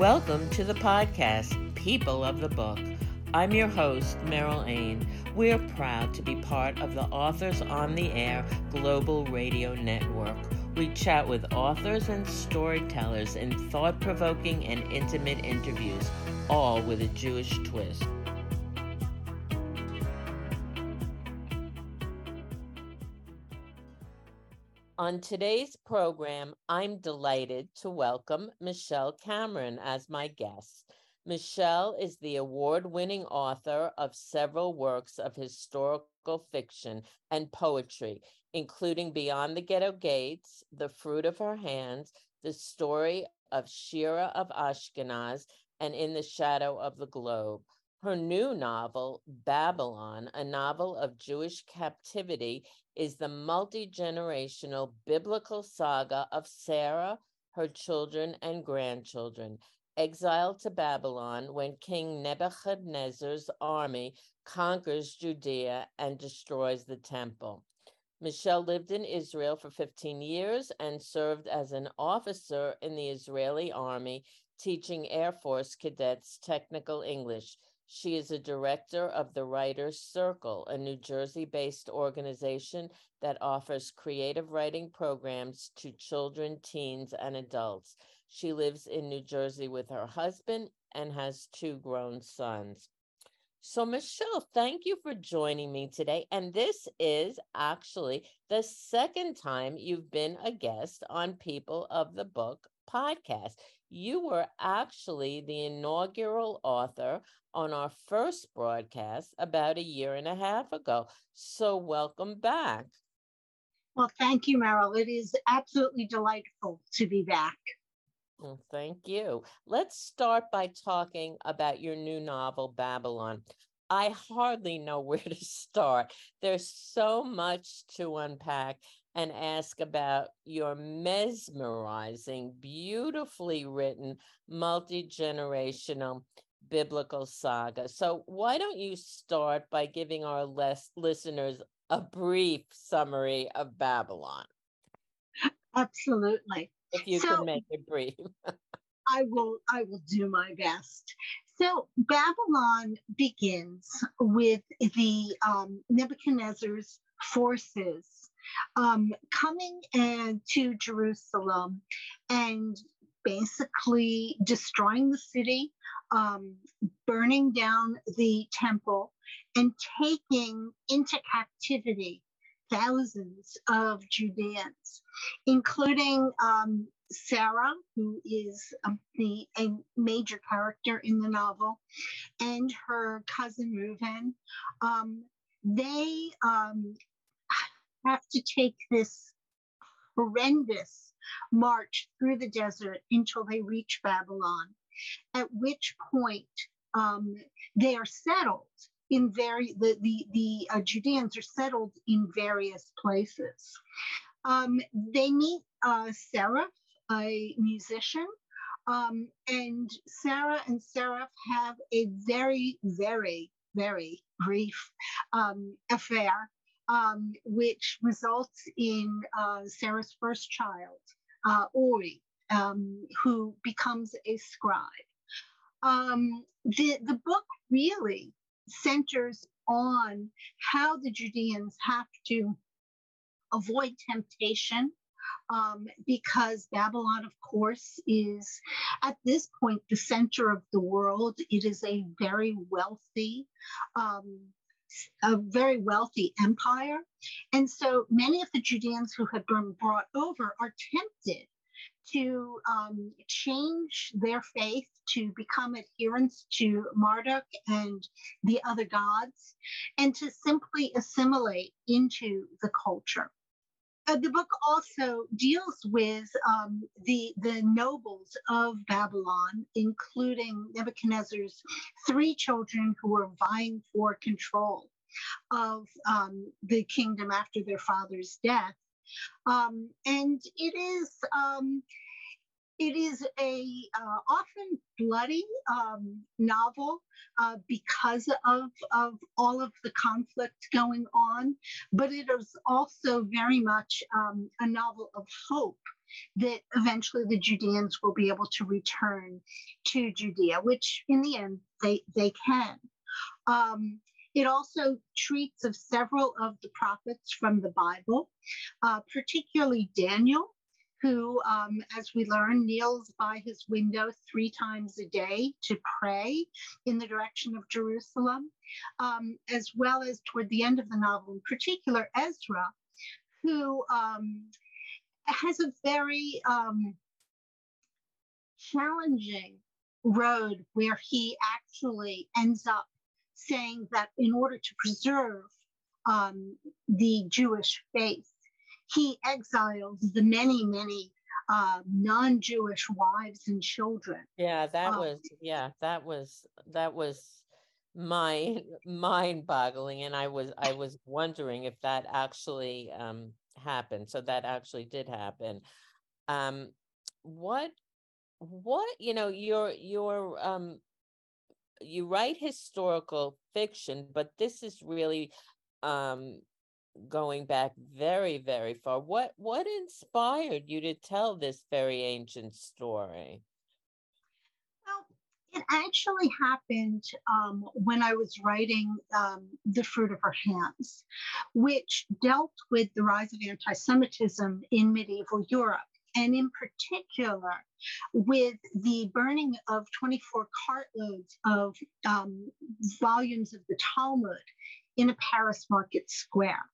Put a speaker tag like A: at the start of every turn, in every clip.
A: Welcome to the podcast, People of the Book. I'm your host, Meryl Ain. We're proud to be part of the Authors on the Air Global Radio Network. We chat with authors and storytellers in thought provoking and intimate interviews, all with a Jewish twist. On today's program, I'm delighted to welcome Michelle Cameron as my guest. Michelle is the award winning author of several works of historical fiction and poetry, including Beyond the Ghetto Gates, The Fruit of Her Hands, The Story of Shira of Ashkenaz, and In the Shadow of the Globe. Her new novel, Babylon, a novel of Jewish captivity, is the multi generational biblical saga of Sarah, her children, and grandchildren, exiled to Babylon when King Nebuchadnezzar's army conquers Judea and destroys the temple. Michelle lived in Israel for 15 years and served as an officer in the Israeli army, teaching Air Force cadets technical English. She is a director of the Writers Circle, a New Jersey based organization that offers creative writing programs to children, teens, and adults. She lives in New Jersey with her husband and has two grown sons. So, Michelle, thank you for joining me today. And this is actually the second time you've been a guest on People of the Book podcast. You were actually the inaugural author on our first broadcast about a year and a half ago. So, welcome back.
B: Well, thank you, Meryl. It is absolutely delightful to be back.
A: Well, thank you. Let's start by talking about your new novel, Babylon. I hardly know where to start. There's so much to unpack and ask about your mesmerizing, beautifully written, multi generational biblical saga. So, why don't you start by giving our les- listeners a brief summary of Babylon?
B: Absolutely.
A: If you so, can make it brief.
B: I will I will do my best. So Babylon begins with the um, Nebuchadnezzar's forces um, coming and to Jerusalem and basically destroying the city, um, burning down the temple, and taking into captivity thousands of Judeans, including um, Sarah, who is um, the, a major character in the novel, and her cousin Reuven. Um, they um, have to take this horrendous march through the desert until they reach Babylon, at which point um, they are settled in very the the, the uh, Judeans are settled in various places. Um, they meet uh, Sarah, a musician, um, and Seraph and Seraph have a very, very, very brief um, affair um, which results in uh, Sarah's first child, uh, Ori, um, who becomes a scribe. Um, the, the book really centers on how the Judeans have to avoid temptation um, because Babylon, of course, is at this point the center of the world. It is a very wealthy um, a very wealthy empire. And so many of the Judeans who had been brought over are tempted to um, change their faith to become adherents to Marduk and the other gods and to simply assimilate into the culture. Uh, the book also deals with um, the, the nobles of Babylon, including Nebuchadnezzar's three children who were vying for control of um, the kingdom after their father's death. Um, and it is um, it is a uh, often bloody um, novel uh, because of, of all of the conflict going on, but it is also very much um, a novel of hope that eventually the Judeans will be able to return to Judea, which in the end they, they can. Um, it also treats of several of the prophets from the Bible, uh, particularly Daniel, who, um, as we learn, kneels by his window three times a day to pray in the direction of Jerusalem, um, as well as toward the end of the novel, in particular, Ezra, who um, has a very um, challenging road where he actually ends up saying that in order to preserve um, the Jewish faith, he exiles the many, many uh, non-Jewish wives and children.
A: Yeah, that um, was yeah, that was that was mind mind-boggling, and I was I was wondering if that actually um, happened. So that actually did happen. Um, what what you know your your um you write historical fiction, but this is really um, going back very, very far. What what inspired you to tell this very ancient story?
B: Well, it actually happened um, when I was writing um, The Fruit of Her Hands, which dealt with the rise of anti Semitism in medieval Europe and in particular with the burning of 24 cartloads of um, volumes of the Talmud in a Paris market square.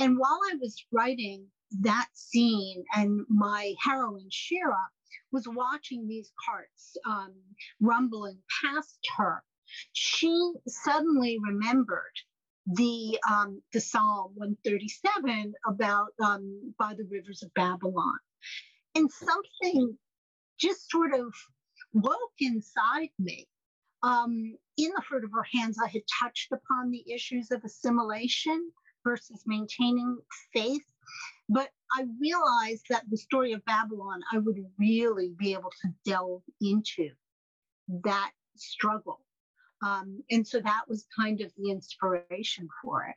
B: And while I was writing that scene, and my heroine, Shira, was watching these carts um, rumbling past her, she suddenly remembered the um, the Psalm 137 about um, by the rivers of Babylon, and something just sort of woke inside me. Um, in the fruit of her hands, I had touched upon the issues of assimilation versus maintaining faith. But I realized that the story of Babylon, I would really be able to delve into that struggle. Um, and so that was kind of the inspiration for it.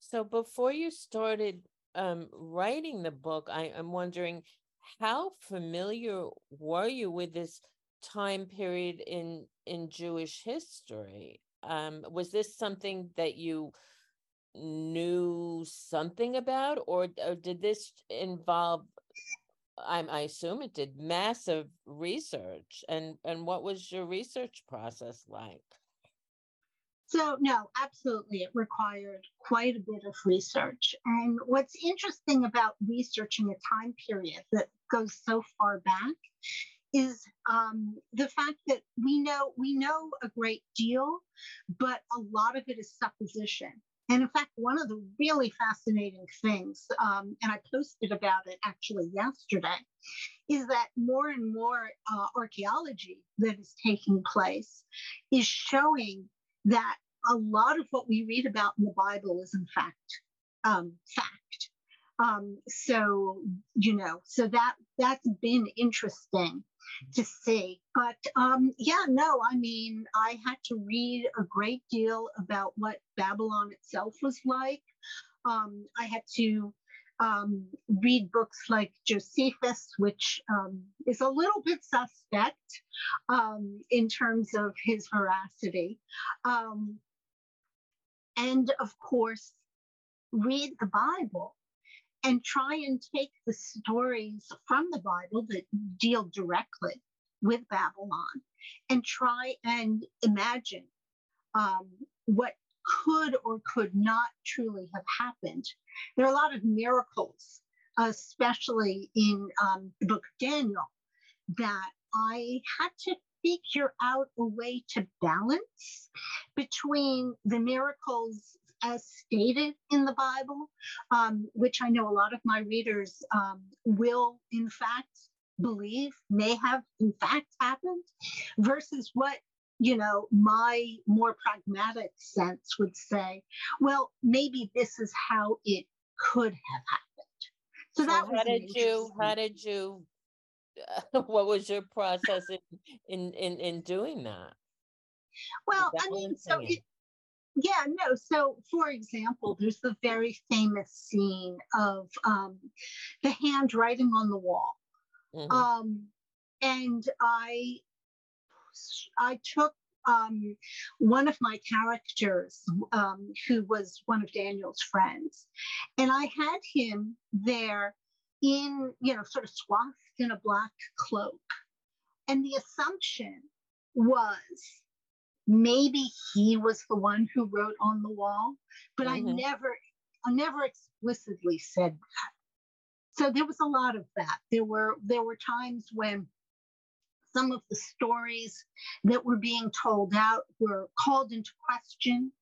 A: So before you started um, writing the book, I, am wondering how familiar were you with this time period in in Jewish history? Um, was this something that you knew something about, or, or did this involve? I'm, I assume it did massive research, and and what was your research process like?
B: So, no, absolutely. It required quite a bit of research. And what's interesting about researching a time period that goes so far back is um, the fact that we know we know a great deal, but a lot of it is supposition. And in fact, one of the really fascinating things, um, and I posted about it actually yesterday, is that more and more uh, archaeology that is taking place is showing that a lot of what we read about in the Bible is, in fact, um, fact. Um, so you know, so that that's been interesting to see. But um, yeah, no, I mean, I had to read a great deal about what Babylon itself was like. Um, I had to um, read books like Josephus, which um, is a little bit suspect um, in terms of his veracity. Um, and of course, read the Bible and try and take the stories from the Bible that deal directly with Babylon and try and imagine um, what could or could not truly have happened. There are a lot of miracles, especially in um, the book of Daniel, that I had to figure out a way to balance between the miracles as stated in the Bible, um, which I know a lot of my readers um, will, in fact, believe may have, in fact, happened, versus what you know my more pragmatic sense would say well maybe this is how it could have happened.
A: So, so that how did you how did you what was your process in in in, in doing that?
B: Well i mean so it, yeah, no. So, for example, there's the very famous scene of um, the handwriting on the wall. Mm-hmm. Um, and I, I took um, one of my characters, um, who was one of Daniel's friends, and I had him there in, you know, sort of swathed in a black cloak. And the assumption was maybe he was the one who wrote on the wall, but mm-hmm. I never, I never explicitly said that. So there was a lot of that. There were there were times when some of the stories that were being told out were called into question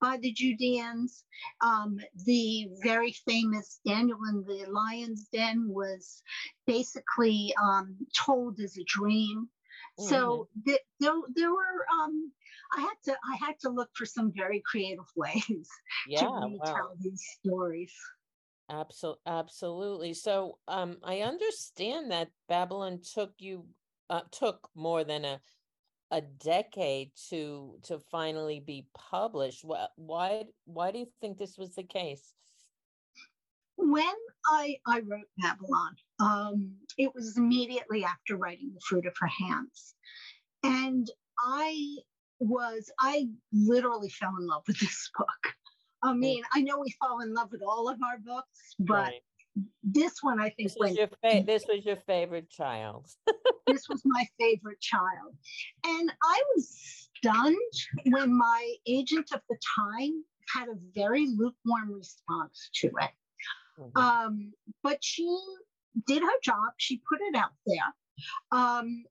B: by the Judeans. Um, the very famous Daniel in the Lion's Den was basically um, told as a dream. Mm-hmm. So th- there, there were um, I had to I had to look for some very creative ways yeah, to retell wow. these stories.
A: Absolutely, absolutely. So um, I understand that Babylon took you uh, took more than a a decade to to finally be published. Why why do you think this was the case?
B: When I I wrote Babylon, um, it was immediately after writing The Fruit of Her Hands, and I was I literally fell in love with this book. I mean, I know we fall in love with all of our books, but right. this one I think
A: this was, your fa- this was your favorite child.
B: this was my favorite child. And I was stunned when my agent of the time had a very lukewarm response to it. Mm-hmm. Um, but she did her job, she put it out there. Um,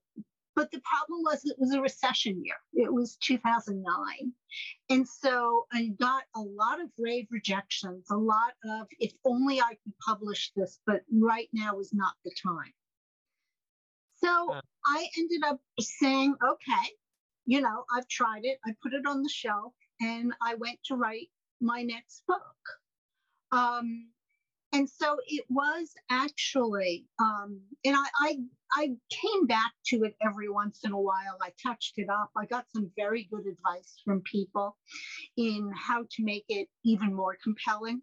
B: but the problem was it was a recession year. It was 2009. And so I got a lot of rave rejections, a lot of, if only I could publish this, but right now is not the time. So uh, I ended up saying, okay, you know, I've tried it, I put it on the shelf, and I went to write my next book. Um, and so it was actually um, and I, I i came back to it every once in a while. I touched it up. I got some very good advice from people in how to make it even more compelling.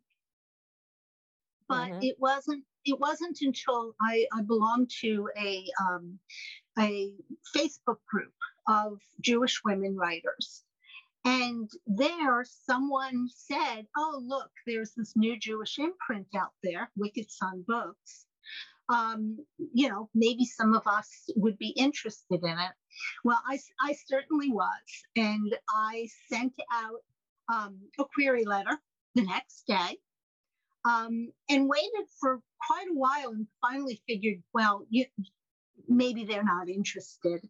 B: But mm-hmm. it wasn't it wasn't until i i belonged to a um, a facebook group of jewish women writers and there, someone said, Oh, look, there's this new Jewish imprint out there, Wicked Son Books. Um, you know, maybe some of us would be interested in it. Well, I, I certainly was. And I sent out um, a query letter the next day um, and waited for quite a while and finally figured, well, you, maybe they're not interested.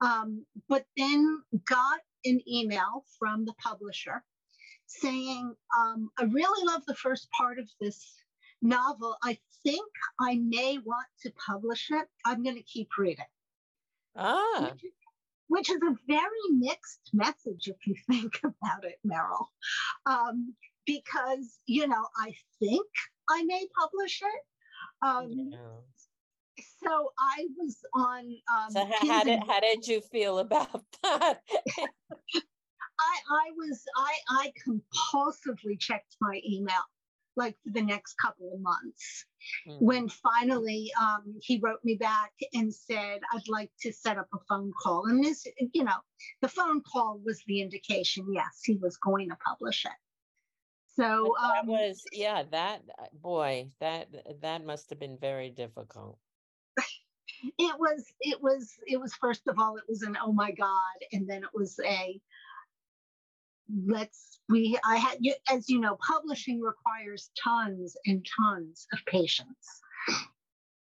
B: Um, but then got an email from the publisher saying, um, I really love the first part of this novel. I think I may want to publish it. I'm going to keep reading.
A: Ah.
B: Which is, which is a very mixed message if you think about it, Meryl. Um, because, you know, I think I may publish it. Um, yeah so I was on. Um,
A: so how, how did how did you feel about that?
B: I I was I I compulsively checked my email like for the next couple of months. Mm-hmm. When finally um, he wrote me back and said, I'd like to set up a phone call. And this, you know, the phone call was the indication, yes, he was going to publish it. So
A: that um, was, yeah, that boy, that that must have been very difficult
B: it was it was it was first of all it was an oh my god and then it was a let's we i had as you know publishing requires tons and tons of patience.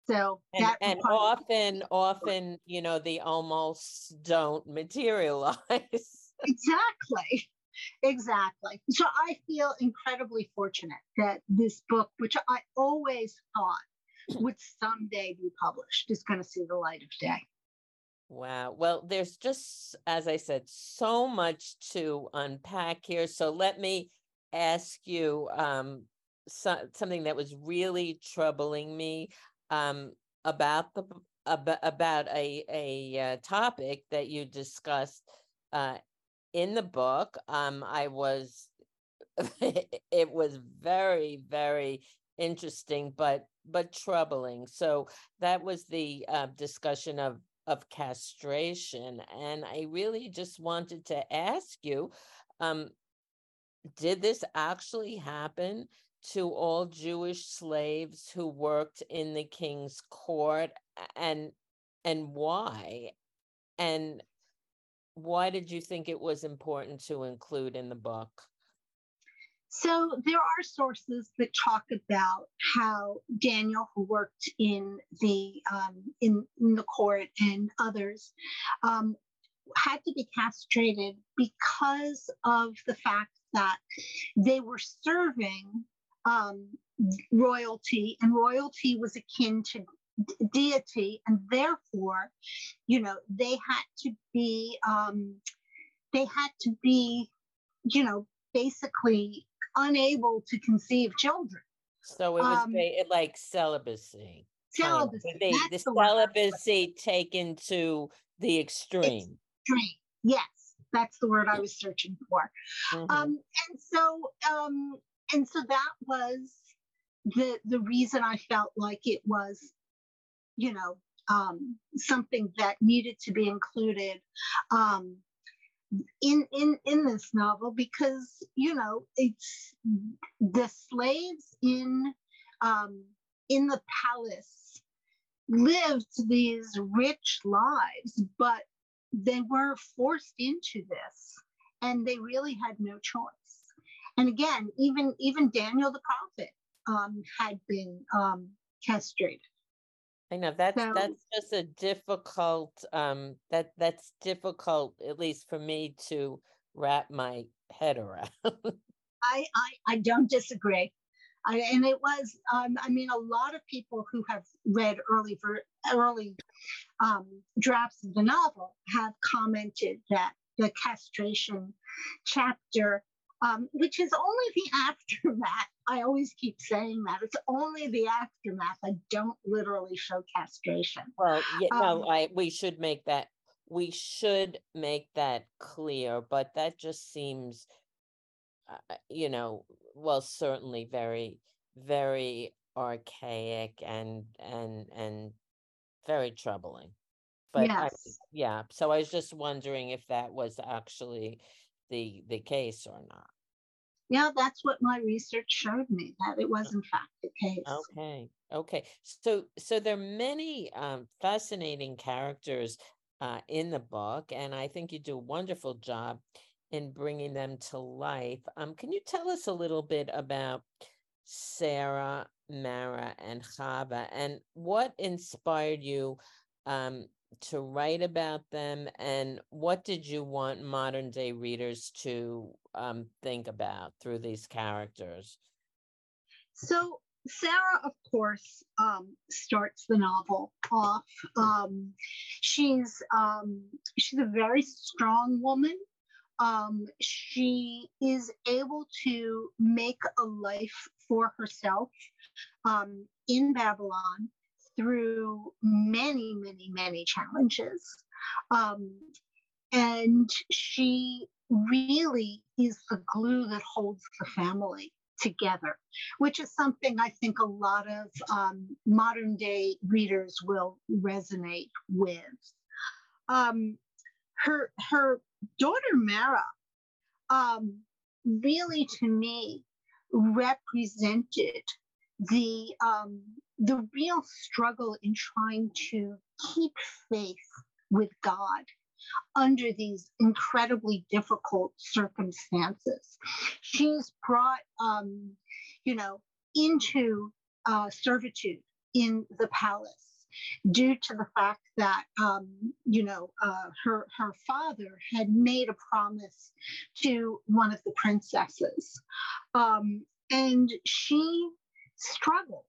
B: So
A: and, and often often you know the almost don't materialize.
B: Exactly. Exactly. So i feel incredibly fortunate that this book which i always thought would someday be published is going to see the light of day.
A: Wow. Well, there's just, as I said, so much to unpack here. So let me ask you um, so, something that was really troubling me um, about the about, a a uh, topic that you discussed uh, in the book, um, I was, it was very, very interesting, but but troubling. So that was the uh, discussion of of castration, and I really just wanted to ask you, um, did this actually happen to all Jewish slaves who worked in the king's court, and and why? And why did you think it was important to include in the book?
B: So there are sources that talk about how Daniel, who worked in the um, in, in, the court, and others um, had to be castrated because of the fact that they were serving um, royalty, and royalty was akin to deity, and therefore, you know, they had to be um, they had to be, you know, basically unable to conceive children.
A: So it was um, like celibacy.
B: Celibacy.
A: Kind of. the, the celibacy taken to the extreme.
B: Extreme. Yes, that's the word I was searching for. Mm-hmm. Um, and so, um, and so that was the the reason I felt like it was, you know, um, something that needed to be included. Um, in in in this novel because you know it's the slaves in um, in the palace lived these rich lives, but they were forced into this, and they really had no choice. And again, even even Daniel the prophet um, had been um, castrated.
A: I know that's so, that's just a difficult um that that's difficult at least for me to wrap my head around.
B: I, I I don't disagree. I, and it was um, I mean a lot of people who have read early for early um, drafts of the novel have commented that the castration chapter um, which is only the aftermath. I always keep saying that it's only the aftermath. I don't literally show castration.
A: Well, yeah, um, no, I we should make that we should make that clear, but that just seems, uh, you know, well, certainly very, very archaic and and and very troubling. But yes. I, yeah, so I was just wondering if that was actually the the case or not.
B: Yeah, that's what my research showed me that it was in fact the case.
A: Okay, okay. So so there are many um, fascinating characters uh, in the book, and I think you do a wonderful job in bringing them to life. Um, can you tell us a little bit about Sarah, Mara, and Chava, and what inspired you um, to write about them and what did you want modern day readers to um, think about through these characters?
B: So sarah of course um, starts the novel off um, she's um, she's a very strong woman. Um, she is able to make a life for herself um, in babylon through many, many, many challenges. Um, and she really is the glue that holds the family together, which is something I think a lot of um, modern day readers will resonate with. Um, her her daughter Mara um, really, to me, represented the um, the real struggle in trying to keep faith with God under these incredibly difficult circumstances. She's brought, um, you know, into uh, servitude in the palace due to the fact that um, you know uh, her her father had made a promise to one of the princesses, um, and she struggled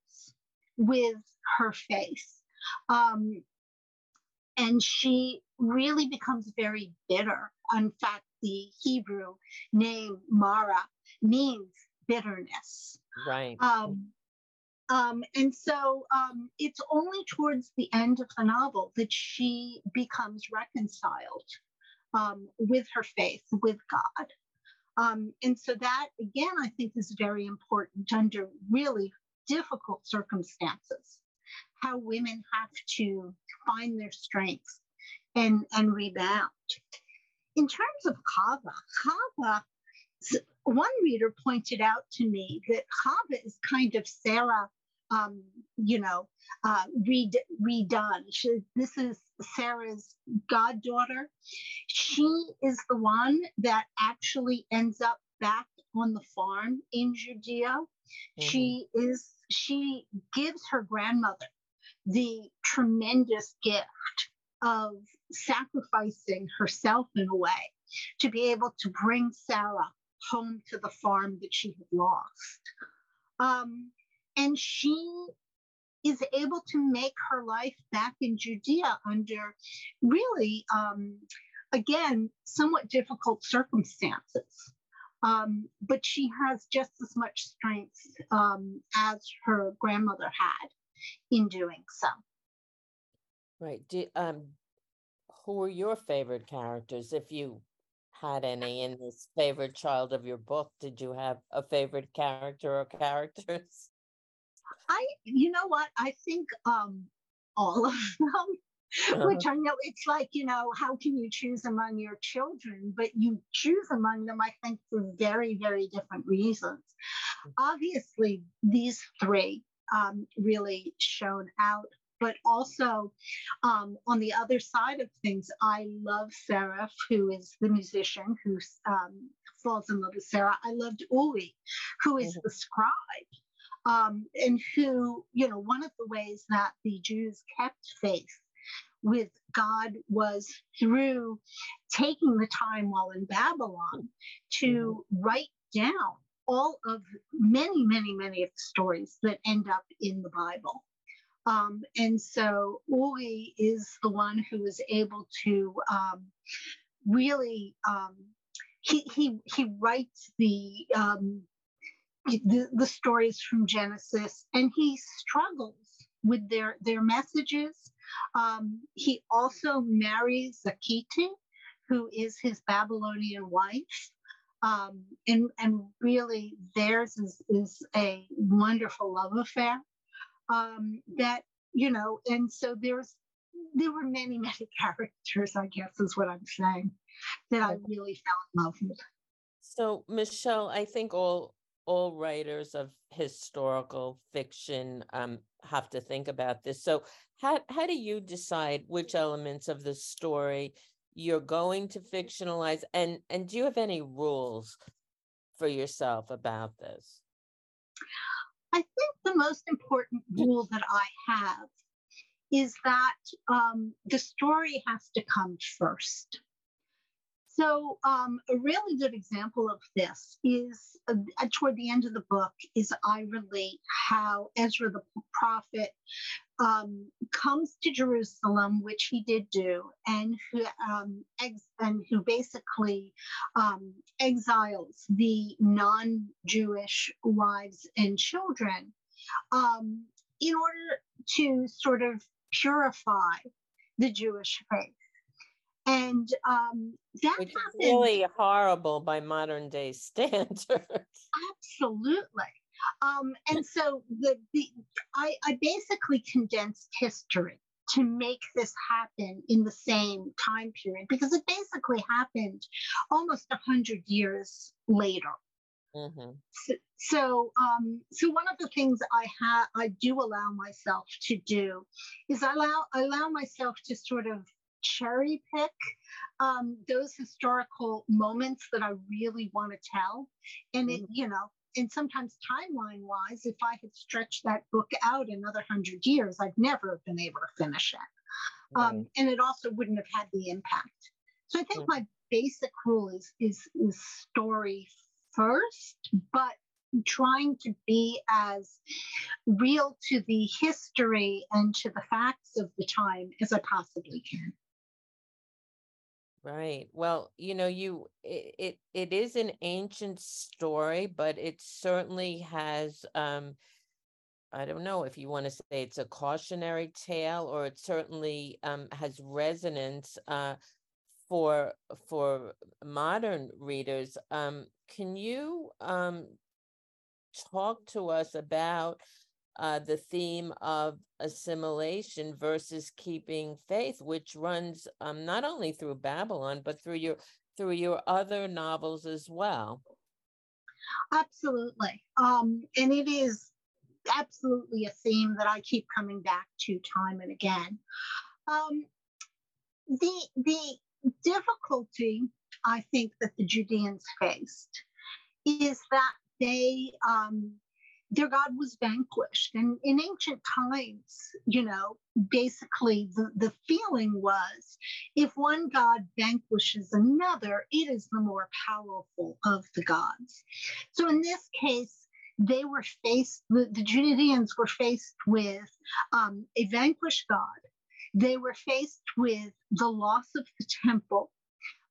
B: with her face. Um, and she really becomes very bitter. In fact, the Hebrew name Mara means bitterness.
A: Right.
B: Um, um, and so um, it's only towards the end of the novel that she becomes reconciled um, with her faith, with God. Um, and so that, again, I think is very important under really difficult circumstances, how women have to find their strengths and, and rebound. In terms of Chava, Chava, one reader pointed out to me that Chava is kind of Sarah, um, you know, uh, redone. She, this is Sarah's goddaughter. She is the one that actually ends up back on the farm in Judea. Mm-hmm. She is she gives her grandmother the tremendous gift of sacrificing herself in a way to be able to bring Sarah home to the farm that she had lost. Um, and she is able to make her life back in Judea under really, um, again, somewhat difficult circumstances. Um, but she has just as much strength um, as her grandmother had in doing so.
A: Right. Do, um, who were your favorite characters, if you had any in this favorite child of your book? Did you have a favorite character or characters?
B: I, you know what? I think um, all of them. Uh-huh. Which I know it's like, you know, how can you choose among your children? But you choose among them, I think, for very, very different reasons. Mm. Obviously, these three um, really shone out but also um, on the other side of things, I love Seraph, who is the musician who um, falls in love with Sarah. I loved Uli, who is mm-hmm. the scribe um, and who, you know, one of the ways that the Jews kept faith with God was through taking the time while in Babylon to mm-hmm. write down all of many, many, many of the stories that end up in the Bible. Um, and so Uli is the one who is able to um, really um, he, he he writes the um, the, the stories from Genesis, and he struggles with their their messages. Um, he also marries Zakiti, who is his Babylonian wife. Um, and, and really, theirs is, is a wonderful love affair um, that, you know, and so there's there were many, many characters, I guess is what I'm saying, that I really fell in love with.
A: So, Michelle, I think all all writers of historical fiction um, have to think about this. So, how how do you decide which elements of the story you're going to fictionalize, and and do you have any rules for yourself about this?
B: I think the most important rule that I have is that um, the story has to come first. So, um, a really good example of this is uh, toward the end of the book is I relate how Ezra the prophet um, comes to Jerusalem, which he did do, and who um, ex- and who basically um, exiles the non-Jewish wives and children um, in order to sort of purify the Jewish faith. And um, that Which
A: happened, is really horrible by modern day standards.
B: Absolutely. Um, and so the, the I, I basically condensed history to make this happen in the same time period because it basically happened almost a hundred years later. Mm-hmm. So, so, um, so one of the things I have, I do allow myself to do, is I allow I allow myself to sort of cherry pick um, those historical moments that I really want to tell. And it, mm-hmm. you know, and sometimes timeline wise, if I had stretched that book out another hundred years, I'd never have been able to finish it. Um, right. And it also wouldn't have had the impact. So I think mm-hmm. my basic rule is, is is story first, but trying to be as real to the history and to the facts of the time as I possibly can.
A: Right. Well, you know, you it, it it is an ancient story, but it certainly has um I don't know if you want to say it's a cautionary tale or it certainly um has resonance uh for for modern readers, um, can you um, talk to us about uh, the theme of assimilation versus keeping faith, which runs um, not only through Babylon but through your through your other novels as well.
B: Absolutely, um, and it is absolutely a theme that I keep coming back to time and again. Um, the the difficulty I think that the Judeans faced is that they um, their God was vanquished. And in ancient times, you know, basically the, the feeling was if one God vanquishes another, it is the more powerful of the gods. So in this case, they were faced, the, the Judeans were faced with um, a vanquished God. They were faced with the loss of the temple,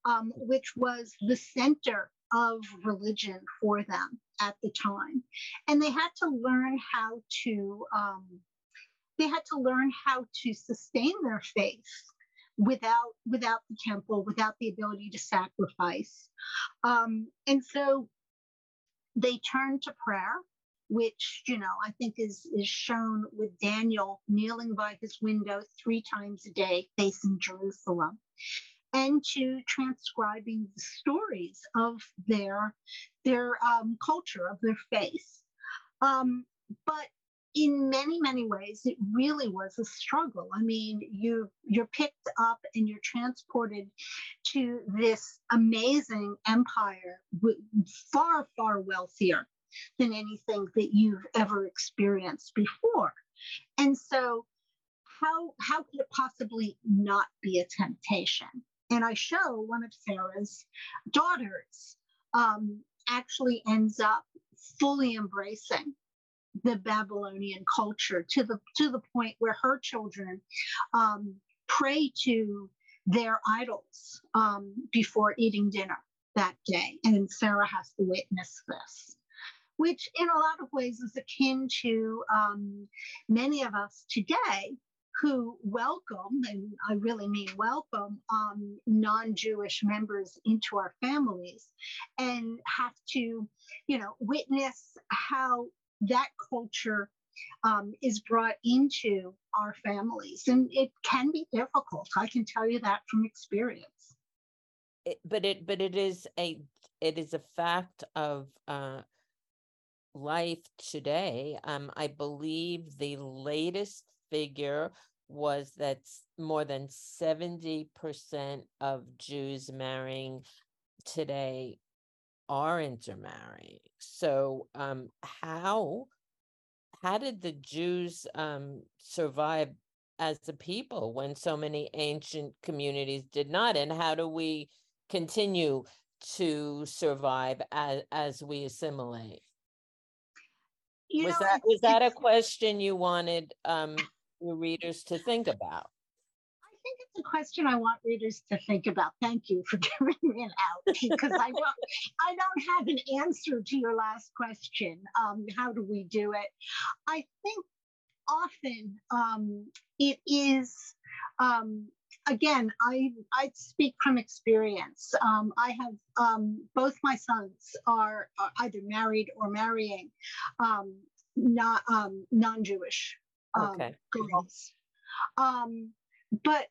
B: um, which was the center of religion for them at the time. And they had to learn how to, um, they had to learn how to sustain their faith without without the temple, without the ability to sacrifice. Um, and so they turned to prayer, which you know I think is is shown with Daniel kneeling by his window three times a day, facing Jerusalem and to transcribing the stories of their their um, culture of their faith. Um, but in many many ways it really was a struggle. I mean you you're picked up and you're transported to this amazing empire far far wealthier than anything that you've ever experienced before. And so how how could it possibly not be a temptation and I show one of Sarah's daughters um, actually ends up fully embracing the Babylonian culture to the to the point where her children um, pray to their idols um, before eating dinner that day, and Sarah has to witness this, which in a lot of ways is akin to um, many of us today who welcome, and I really mean welcome, um, non Jewish members into our families and have to, you know, witness how that culture um, is brought into our families. And it can be difficult. I can tell you that from experience.
A: It, but it but it is a it is a fact of uh, life today. Um, I believe the latest figure was that more than 70% of Jews marrying today are intermarrying. So um, how how did the Jews um, survive as a people when so many ancient communities did not? And how do we continue to survive as, as we assimilate? You was know, that was that a question you wanted um, your readers to think about?
B: I think it's a question I want readers to think about. Thank you for giving me an out because I don't, I don't have an answer to your last question. Um, how do we do it? I think often um, it is um, again, I I speak from experience. Um, I have um, both my sons are, are, either married or marrying um, not um, non-Jewish okay. girls. Um, but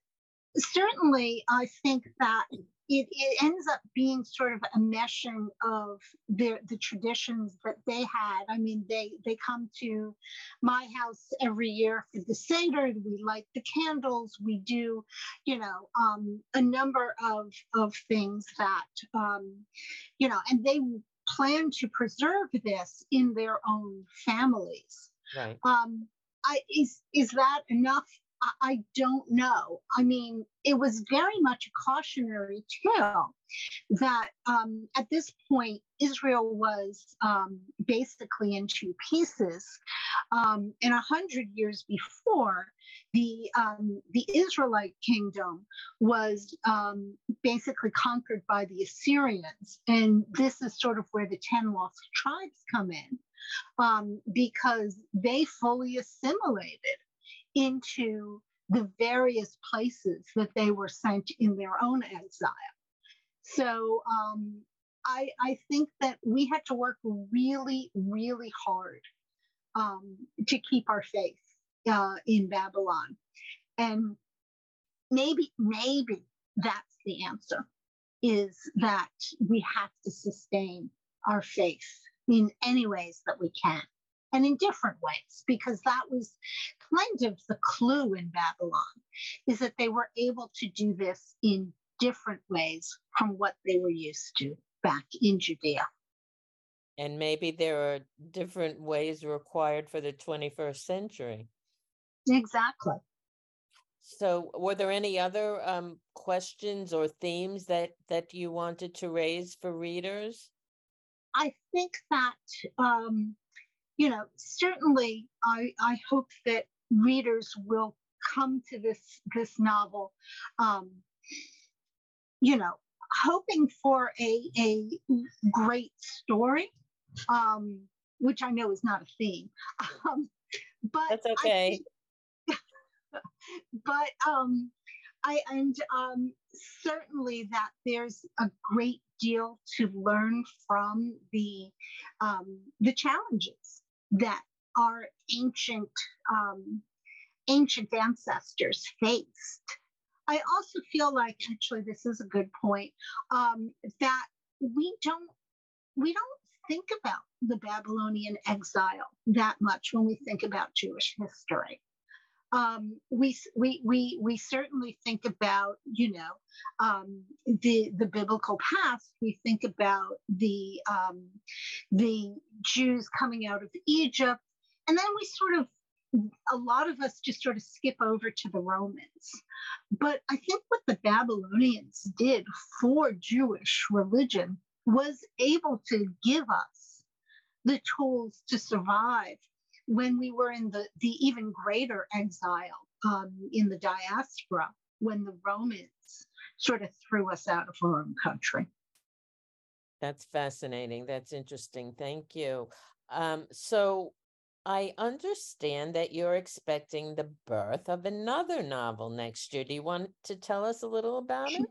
B: certainly, I think that it, it, ends up being sort of a meshing of the the traditions that they had. I mean, they they come to my house every year for the Seder. We light the candles. We do, you know, um, a number of of things that, um, you know, and they plan to preserve this in their own families.
A: Right.
B: Um, I, is is that enough? I, I don't know. I mean, it was very much a cautionary tale that um, at this point Israel was um, basically in two pieces, um, and a hundred years before, the um, the Israelite kingdom was um, basically conquered by the Assyrians, and this is sort of where the ten lost tribes come in um, because they fully assimilated into the various places that they were sent in their own exile. So um, I, I think that we had to work really, really hard um, to keep our faith uh, in Babylon. And maybe, maybe that's the answer is that we have to sustain our faith in any ways that we can and in different ways because that was kind of the clue in babylon is that they were able to do this in different ways from what they were used to back in judea.
A: And maybe there are different ways required for the 21st century.
B: Exactly.
A: So were there any other um, questions or themes that that you wanted to raise for readers
B: I think that, um, you know, certainly I, I hope that readers will come to this this novel, um, you know, hoping for a, a great story, um, which I know is not a theme. Um, but
A: that's okay.
B: Think, but um, I and um, certainly that there's a great deal to learn from the um, the challenges that our ancient um, ancient ancestors faced. I also feel like actually this is a good point um, that we don't we don't think about the Babylonian exile that much when we think about Jewish history um, we, we, we, we certainly think about, you know, um, the, the biblical past. We think about the, um, the Jews coming out of Egypt. And then we sort of, a lot of us just sort of skip over to the Romans. But I think what the Babylonians did for Jewish religion was able to give us the tools to survive when we were in the, the even greater exile um, in the diaspora, when the Romans sort of threw us out of our own country.
A: That's fascinating. That's interesting. Thank you. Um, so I understand that you're expecting the birth of another novel next year. Do you want to tell us a little about it?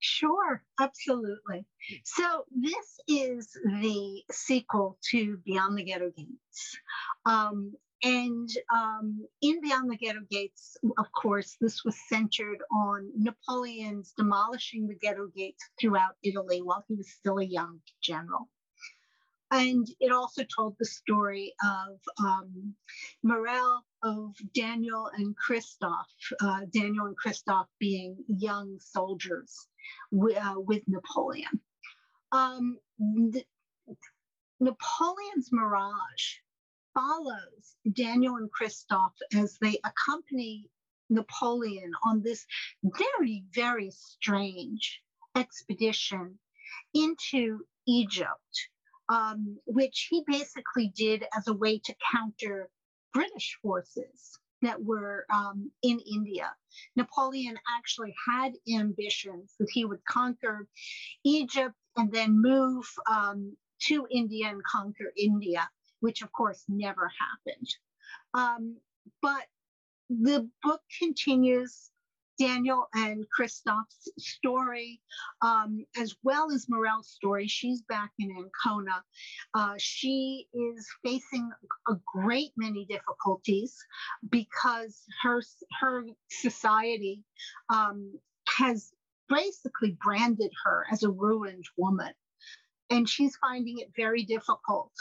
B: Sure, absolutely. So, this is the sequel to Beyond the Ghetto Gates. Um, and um, in Beyond the Ghetto Gates, of course, this was centered on Napoleon's demolishing the ghetto gates throughout Italy while he was still a young general. And it also told the story of um, Mirelle, of Daniel and Christoph, uh, Daniel and Christoph being young soldiers uh, with Napoleon. Um, the, Napoleon's Mirage follows Daniel and Christoph as they accompany Napoleon on this very, very strange expedition into Egypt, um, which he basically did as a way to counter British forces that were um, in India. Napoleon actually had ambitions that he would conquer Egypt and then move um, to India and conquer India, which of course never happened. Um, but the book continues Daniel and Christoph's story, um, as well as Mirelle's story. She's back in Ancona. Uh, she is facing a great many difficulties because her her society um, has basically branded her as a ruined woman, and she's finding it very difficult.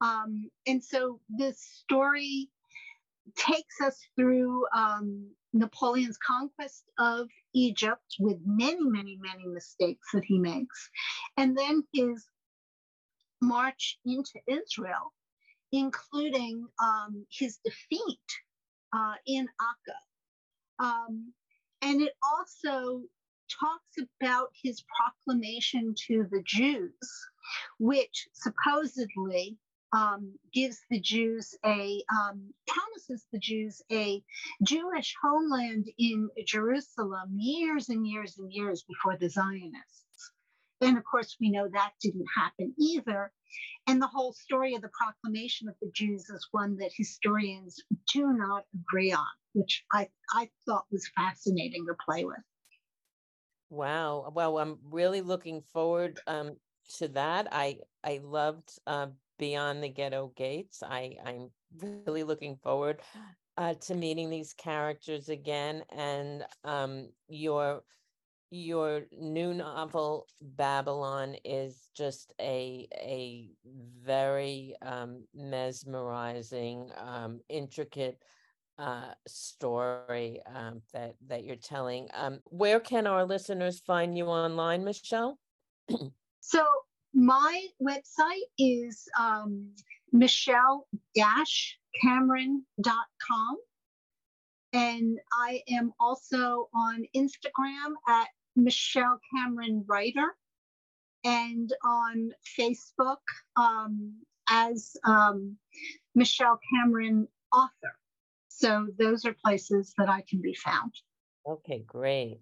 B: Um, and so this story takes us through um, Napoleon's conquest of Egypt with many, many, many mistakes that he makes, and then his march into Israel, including um, his defeat uh, in Acca. Um, and it also talks about his proclamation to the Jews, which supposedly um, gives the Jews a, um, promises the Jews a Jewish homeland in Jerusalem years and years and years before the Zionists. and of course, we know that didn't happen either. And the whole story of the proclamation of the Jews is one that historians do not agree on, which I, I thought was fascinating to play with.
A: Wow. Well, I'm really looking forward um, to that. I I loved uh, Beyond the Ghetto Gates. I I'm really looking forward uh, to meeting these characters again, and um, your your new novel Babylon is just a a very um, mesmerizing, um, intricate uh, story um, that that you're telling. Um, where can our listeners find you online, Michelle?
B: so my website is um, michelle-cameron.com. And I am also on Instagram at Michelle Cameron Writer and on Facebook um, as um, Michelle Cameron Author. So those are places that I can be found.
A: Okay, great.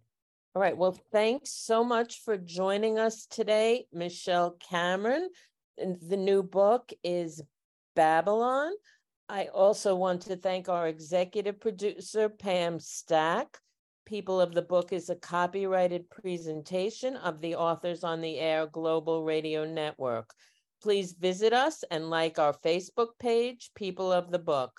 A: All right. Well, thanks so much for joining us today, Michelle Cameron. The new book is Babylon. I also want to thank our executive producer, Pam Stack. People of the Book is a copyrighted presentation of the Authors on the Air Global Radio Network. Please visit us and like our Facebook page, People of the Book.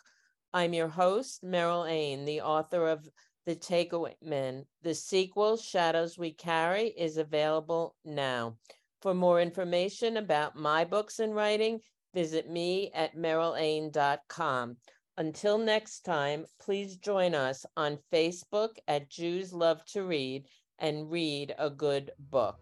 A: I'm your host, Meryl Ain, the author of The Takeaway Men. The sequel, Shadows We Carry, is available now. For more information about my books and writing, visit me at merylain.com. Until next time, please join us on Facebook at Jews Love to Read and read a good book.